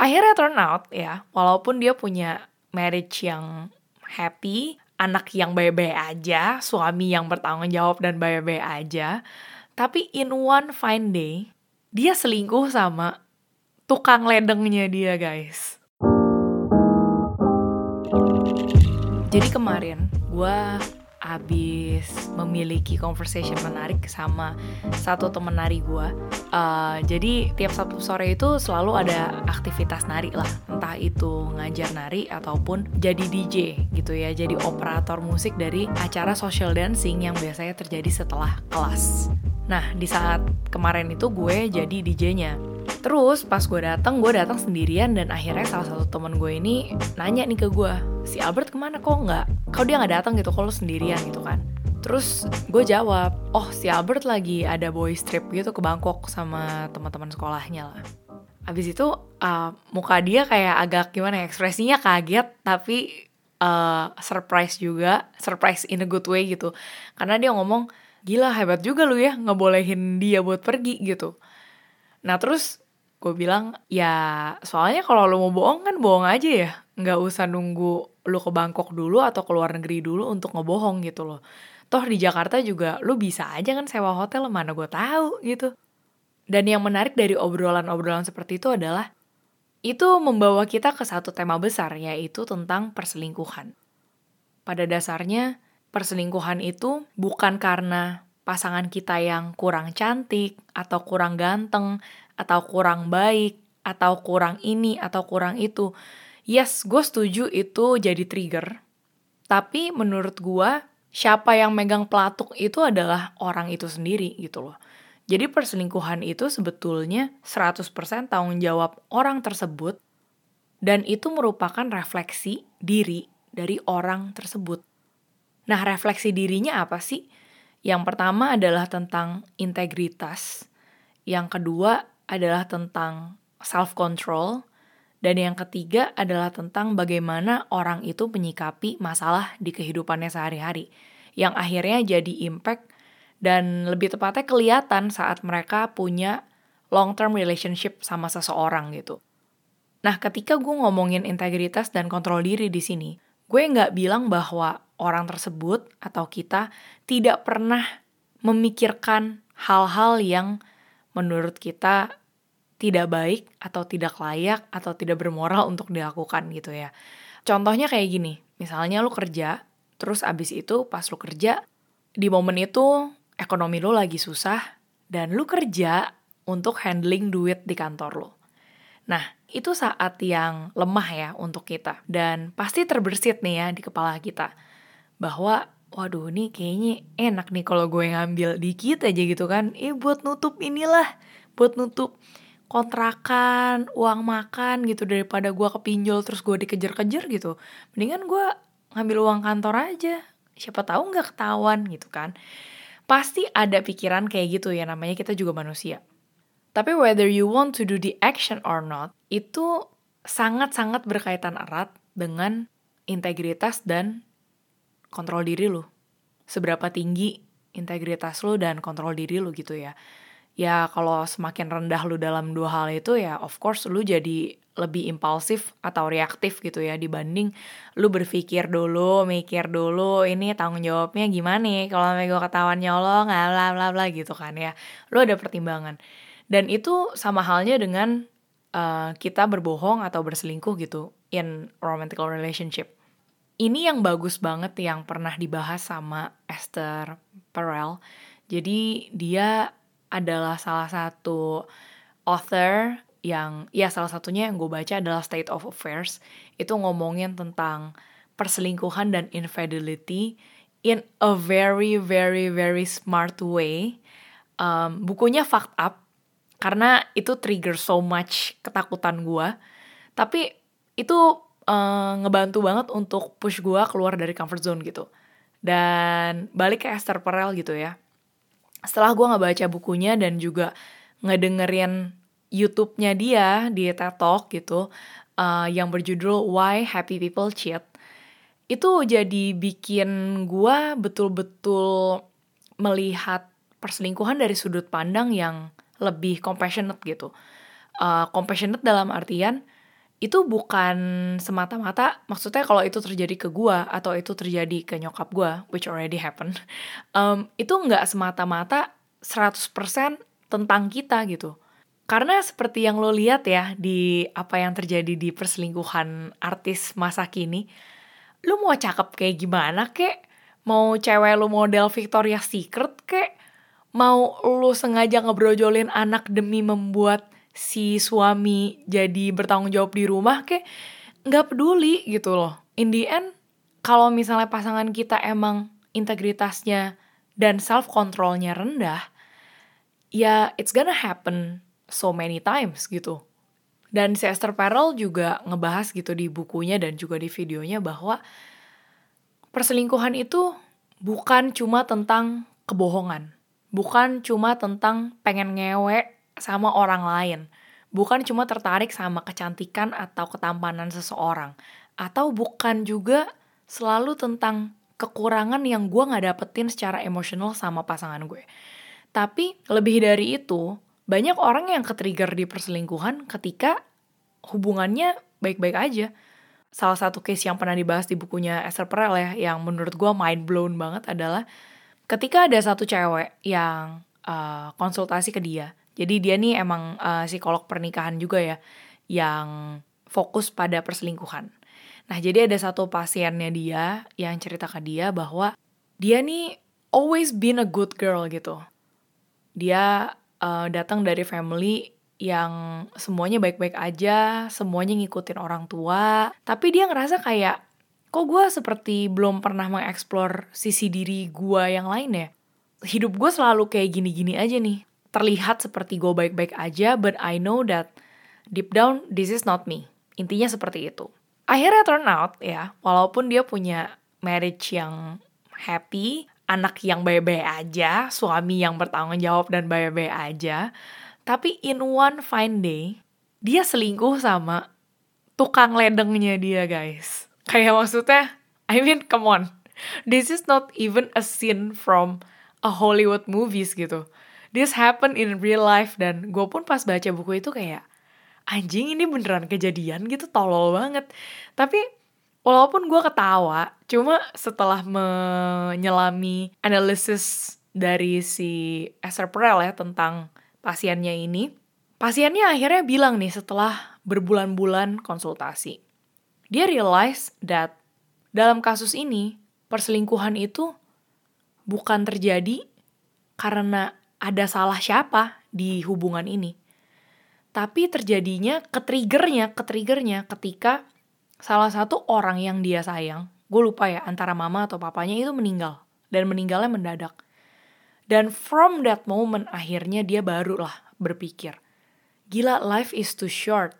akhirnya turn out ya walaupun dia punya marriage yang happy anak yang baik-baik aja suami yang bertanggung jawab dan baik-baik aja tapi in one fine day dia selingkuh sama tukang ledengnya dia guys. Jadi kemarin gue abis memiliki conversation menarik sama satu temen nari gue uh, jadi tiap satu sore itu selalu ada aktivitas nari lah. Entah itu ngajar nari ataupun jadi DJ gitu ya. Jadi operator musik dari acara social dancing yang biasanya terjadi setelah kelas. Nah di saat kemarin itu gue jadi DJ-nya Terus pas gue datang, gue datang sendirian dan akhirnya salah satu temen gue ini nanya nih ke gue, si Albert ke mana kok nggak? Kau dia nggak datang gitu, kalau sendirian gitu kan? Terus gue jawab, oh si Albert lagi ada boy trip gitu ke Bangkok sama teman-teman sekolahnya lah. Abis itu uh, muka dia kayak agak gimana ya, ekspresinya kaget tapi uh, surprise juga, surprise in a good way gitu. Karena dia ngomong, gila hebat juga lu ya ngebolehin dia buat pergi gitu. Nah terus gue bilang ya soalnya kalau lo mau bohong kan bohong aja ya. Nggak usah nunggu lo ke Bangkok dulu atau ke luar negeri dulu untuk ngebohong gitu loh. Toh di Jakarta juga lo bisa aja kan sewa hotel mana gue tahu gitu. Dan yang menarik dari obrolan-obrolan seperti itu adalah itu membawa kita ke satu tema besar yaitu tentang perselingkuhan. Pada dasarnya perselingkuhan itu bukan karena pasangan kita yang kurang cantik atau kurang ganteng atau kurang baik, atau kurang ini, atau kurang itu. Yes, gue setuju itu jadi trigger. Tapi menurut gue, siapa yang megang pelatuk itu adalah orang itu sendiri gitu loh. Jadi perselingkuhan itu sebetulnya 100% tanggung jawab orang tersebut dan itu merupakan refleksi diri dari orang tersebut. Nah, refleksi dirinya apa sih? Yang pertama adalah tentang integritas. Yang kedua adalah tentang self control dan yang ketiga adalah tentang bagaimana orang itu menyikapi masalah di kehidupannya sehari-hari yang akhirnya jadi impact dan lebih tepatnya kelihatan saat mereka punya long term relationship sama seseorang gitu. Nah, ketika gue ngomongin integritas dan kontrol diri di sini, gue nggak bilang bahwa orang tersebut atau kita tidak pernah memikirkan hal-hal yang menurut kita tidak baik atau tidak layak atau tidak bermoral untuk dilakukan gitu ya. Contohnya kayak gini, misalnya lu kerja, terus abis itu pas lu kerja, di momen itu ekonomi lu lagi susah, dan lu kerja untuk handling duit di kantor lu. Nah, itu saat yang lemah ya untuk kita. Dan pasti terbersit nih ya di kepala kita. Bahwa, waduh nih kayaknya enak nih kalau gue ngambil dikit aja gitu kan. Eh buat nutup inilah, buat nutup kontrakan, uang makan gitu daripada gue kepinjol terus gue dikejar-kejar gitu. Mendingan gue ngambil uang kantor aja. Siapa tahu nggak ketahuan gitu kan. Pasti ada pikiran kayak gitu ya namanya kita juga manusia. Tapi whether you want to do the action or not, itu sangat-sangat berkaitan erat dengan integritas dan kontrol diri lo. Seberapa tinggi integritas lo dan kontrol diri lo gitu ya ya kalau semakin rendah lu dalam dua hal itu ya of course lu jadi lebih impulsif atau reaktif gitu ya dibanding lu berpikir dulu, mikir dulu ini tanggung jawabnya gimana nih kalau gue ketahuan nyolong bla bla bla gitu kan ya. Lu ada pertimbangan. Dan itu sama halnya dengan uh, kita berbohong atau berselingkuh gitu in romantic relationship. Ini yang bagus banget yang pernah dibahas sama Esther Perel. Jadi dia adalah salah satu author yang ya salah satunya yang gue baca adalah State of Affairs itu ngomongin tentang perselingkuhan dan infidelity in a very very very smart way. Um, bukunya fucked up karena itu trigger so much ketakutan gue. Tapi itu uh, ngebantu banget untuk push gue keluar dari comfort zone gitu. Dan balik ke Esther Perel gitu ya setelah gue nggak baca bukunya dan juga ngedengerin YouTube-nya dia di TED Talk gitu uh, yang berjudul Why Happy People Cheat itu jadi bikin gue betul-betul melihat perselingkuhan dari sudut pandang yang lebih compassionate gitu. Uh, compassionate dalam artian itu bukan semata-mata maksudnya kalau itu terjadi ke gua atau itu terjadi ke nyokap gua which already happened um, itu nggak semata-mata 100% tentang kita gitu. Karena seperti yang lo lihat ya di apa yang terjadi di perselingkuhan artis masa kini lu mau cakep kayak gimana kek? Mau cewek lu model Victoria's Secret kek? Mau lu sengaja ngebrojolin anak demi membuat si suami jadi bertanggung jawab di rumah kayak nggak peduli gitu loh. In the end, kalau misalnya pasangan kita emang integritasnya dan self controlnya rendah, ya it's gonna happen so many times gitu. Dan si Esther Perel juga ngebahas gitu di bukunya dan juga di videonya bahwa perselingkuhan itu bukan cuma tentang kebohongan. Bukan cuma tentang pengen ngewe sama orang lain. Bukan cuma tertarik sama kecantikan atau ketampanan seseorang. Atau bukan juga selalu tentang kekurangan yang gue gak dapetin secara emosional sama pasangan gue. Tapi lebih dari itu, banyak orang yang ketrigger di perselingkuhan ketika hubungannya baik-baik aja. Salah satu case yang pernah dibahas di bukunya Esther Perel ya, yang menurut gue mind blown banget adalah ketika ada satu cewek yang uh, konsultasi ke dia, jadi dia nih emang uh, psikolog pernikahan juga ya yang fokus pada perselingkuhan. Nah, jadi ada satu pasiennya dia yang cerita ke dia bahwa dia nih always been a good girl gitu. Dia uh, datang dari family yang semuanya baik-baik aja, semuanya ngikutin orang tua, tapi dia ngerasa kayak kok gue seperti belum pernah mengeksplor sisi diri gue yang lain ya. Hidup gue selalu kayak gini-gini aja nih terlihat seperti gue baik-baik aja, but I know that deep down this is not me. Intinya seperti itu. Akhirnya turn out ya, walaupun dia punya marriage yang happy, anak yang baik-baik aja, suami yang bertanggung jawab dan baik-baik aja, tapi in one fine day, dia selingkuh sama tukang ledengnya dia guys. Kayak maksudnya, I mean come on, this is not even a scene from a Hollywood movies gitu this happen in real life. Dan gue pun pas baca buku itu kayak anjing ini beneran kejadian gitu tolol banget. Tapi walaupun gue ketawa cuma setelah menyelami analisis dari si Esther Perel ya tentang pasiennya ini pasiennya akhirnya bilang nih setelah berbulan-bulan konsultasi dia realize that dalam kasus ini perselingkuhan itu bukan terjadi karena ada salah siapa di hubungan ini. Tapi terjadinya ketriggernya, ketriggernya ketika salah satu orang yang dia sayang, gue lupa ya antara mama atau papanya itu meninggal. Dan meninggalnya mendadak. Dan from that moment akhirnya dia barulah berpikir, gila life is too short.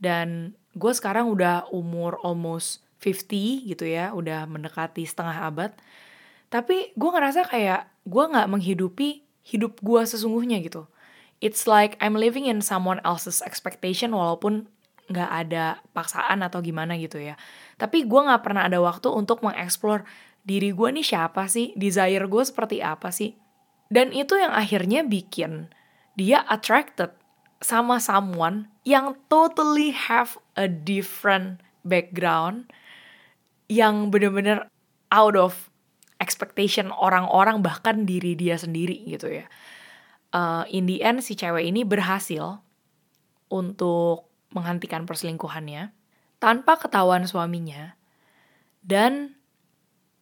Dan gue sekarang udah umur almost 50 gitu ya, udah mendekati setengah abad. Tapi gue ngerasa kayak gue gak menghidupi hidup gue sesungguhnya gitu. It's like I'm living in someone else's expectation walaupun nggak ada paksaan atau gimana gitu ya. Tapi gue nggak pernah ada waktu untuk mengeksplor diri gue nih siapa sih, desire gue seperti apa sih. Dan itu yang akhirnya bikin dia attracted sama someone yang totally have a different background yang bener-bener out of expectation orang-orang bahkan diri dia sendiri gitu ya. Uh, in the end si cewek ini berhasil untuk menghentikan perselingkuhannya tanpa ketahuan suaminya. Dan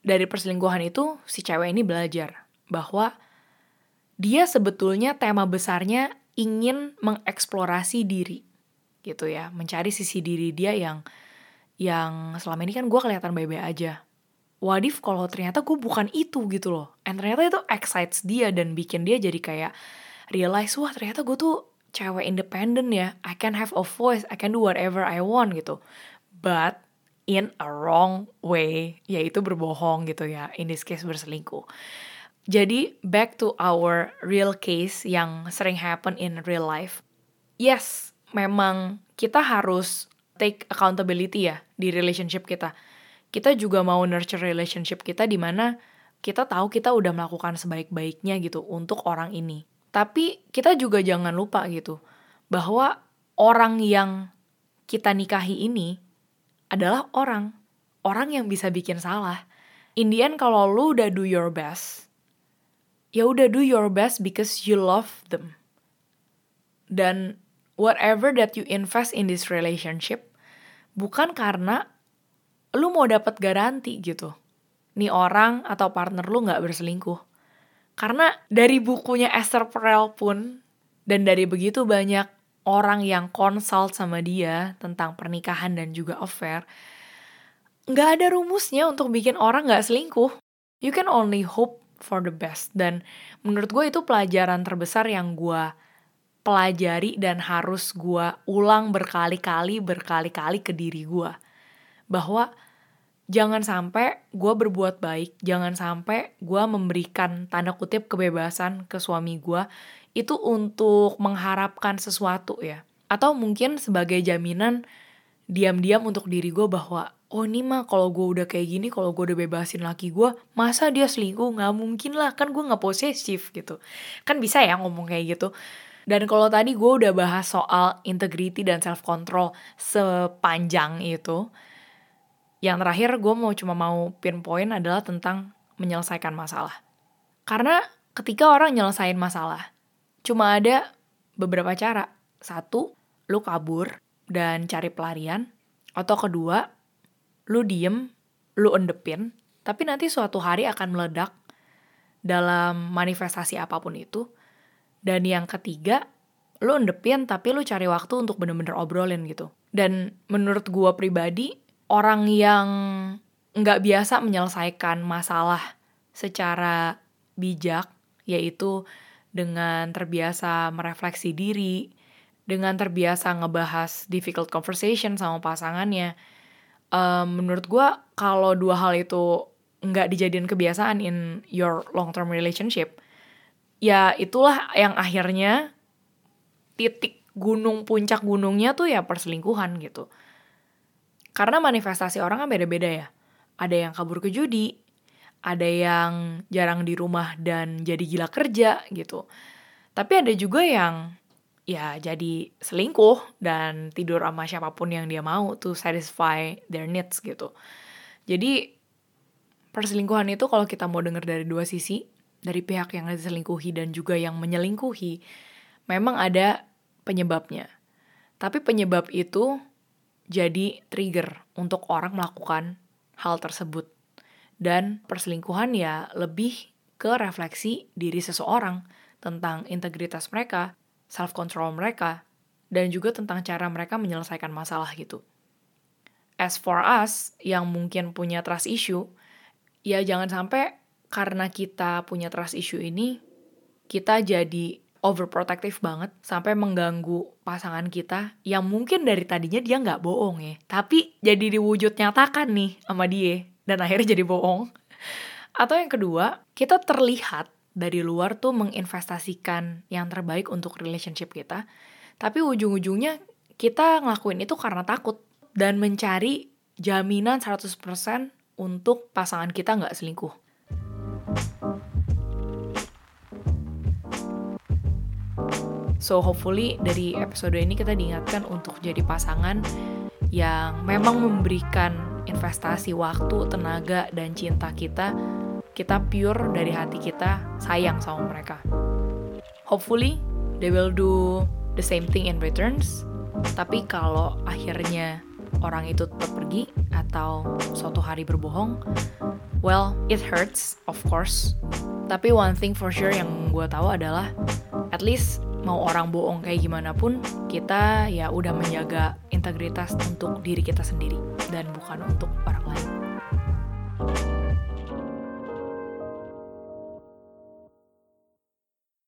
dari perselingkuhan itu si cewek ini belajar bahwa dia sebetulnya tema besarnya ingin mengeksplorasi diri gitu ya. Mencari sisi diri dia yang yang selama ini kan gue kelihatan baik-baik aja what if kalau ternyata gue bukan itu gitu loh. And ternyata itu excites dia dan bikin dia jadi kayak realize wah ternyata gue tuh cewek independen ya. I can have a voice. I can do whatever I want gitu. But in a wrong way yaitu berbohong gitu ya in this case berselingkuh. Jadi back to our real case yang sering happen in real life. Yes memang kita harus take accountability ya di relationship kita kita juga mau nurture relationship kita di mana kita tahu kita udah melakukan sebaik-baiknya gitu untuk orang ini. Tapi kita juga jangan lupa gitu bahwa orang yang kita nikahi ini adalah orang. Orang yang bisa bikin salah. Indian kalau lu udah do your best, ya udah do your best because you love them. Dan whatever that you invest in this relationship, bukan karena lu mau dapat garansi gitu. Nih orang atau partner lu nggak berselingkuh. Karena dari bukunya Esther Perel pun, dan dari begitu banyak orang yang consult sama dia tentang pernikahan dan juga affair, nggak ada rumusnya untuk bikin orang nggak selingkuh. You can only hope for the best. Dan menurut gue itu pelajaran terbesar yang gue pelajari dan harus gue ulang berkali-kali, berkali-kali ke diri gue. Bahwa jangan sampai gue berbuat baik, jangan sampai gue memberikan tanda kutip kebebasan ke suami gue itu untuk mengharapkan sesuatu ya. Atau mungkin sebagai jaminan diam-diam untuk diri gue bahwa oh ini mah kalau gue udah kayak gini, kalau gue udah bebasin laki gue, masa dia selingkuh? Nggak mungkin lah, kan gue nggak posesif gitu. Kan bisa ya ngomong kayak gitu. Dan kalau tadi gue udah bahas soal integrity dan self control sepanjang itu, yang terakhir gue mau cuma mau pinpoint adalah tentang menyelesaikan masalah. Karena ketika orang nyelesain masalah, cuma ada beberapa cara. Satu, lu kabur dan cari pelarian. Atau kedua, lu diem, lu endepin, tapi nanti suatu hari akan meledak dalam manifestasi apa pun itu dan yang ketiga, lu endepin tapi lu cari waktu untuk bener-bener obrolin gitu. Dan menurut gua pribadi, orang yang nggak biasa menyelesaikan masalah secara bijak, yaitu dengan terbiasa merefleksi diri, dengan terbiasa ngebahas difficult conversation sama pasangannya. Um, menurut gue kalau dua hal itu nggak dijadiin kebiasaan in your long term relationship, ya itulah yang akhirnya titik gunung puncak gunungnya tuh ya perselingkuhan gitu. Karena manifestasi orang kan beda-beda ya. Ada yang kabur ke judi, ada yang jarang di rumah dan jadi gila kerja gitu. Tapi ada juga yang ya jadi selingkuh dan tidur sama siapa pun yang dia mau to satisfy their needs gitu. Jadi perselingkuhan itu kalau kita mau dengar dari dua sisi, dari pihak yang diselingkuhi dan juga yang menyelingkuhi, memang ada penyebabnya. Tapi penyebab itu jadi trigger untuk orang melakukan hal tersebut. Dan perselingkuhan ya lebih ke refleksi diri seseorang tentang integritas mereka, self-control mereka, dan juga tentang cara mereka menyelesaikan masalah gitu. As for us, yang mungkin punya trust issue, ya jangan sampai karena kita punya trust issue ini, kita jadi overprotective banget sampai mengganggu pasangan kita yang mungkin dari tadinya dia nggak bohong ya. Tapi jadi diwujud nyatakan nih sama dia dan akhirnya jadi bohong. Atau yang kedua kita terlihat dari luar tuh menginvestasikan yang terbaik untuk relationship kita tapi ujung-ujungnya kita ngelakuin itu karena takut dan mencari jaminan 100% untuk pasangan kita nggak selingkuh So hopefully dari episode ini kita diingatkan untuk jadi pasangan yang memang memberikan investasi waktu, tenaga, dan cinta kita. Kita pure dari hati kita sayang sama mereka. Hopefully they will do the same thing in returns. Tapi kalau akhirnya orang itu tetap pergi atau suatu hari berbohong, well, it hurts, of course. Tapi one thing for sure yang gue tahu adalah at least mau orang bohong kayak gimana pun kita ya udah menjaga integritas untuk diri kita sendiri dan bukan untuk orang lain.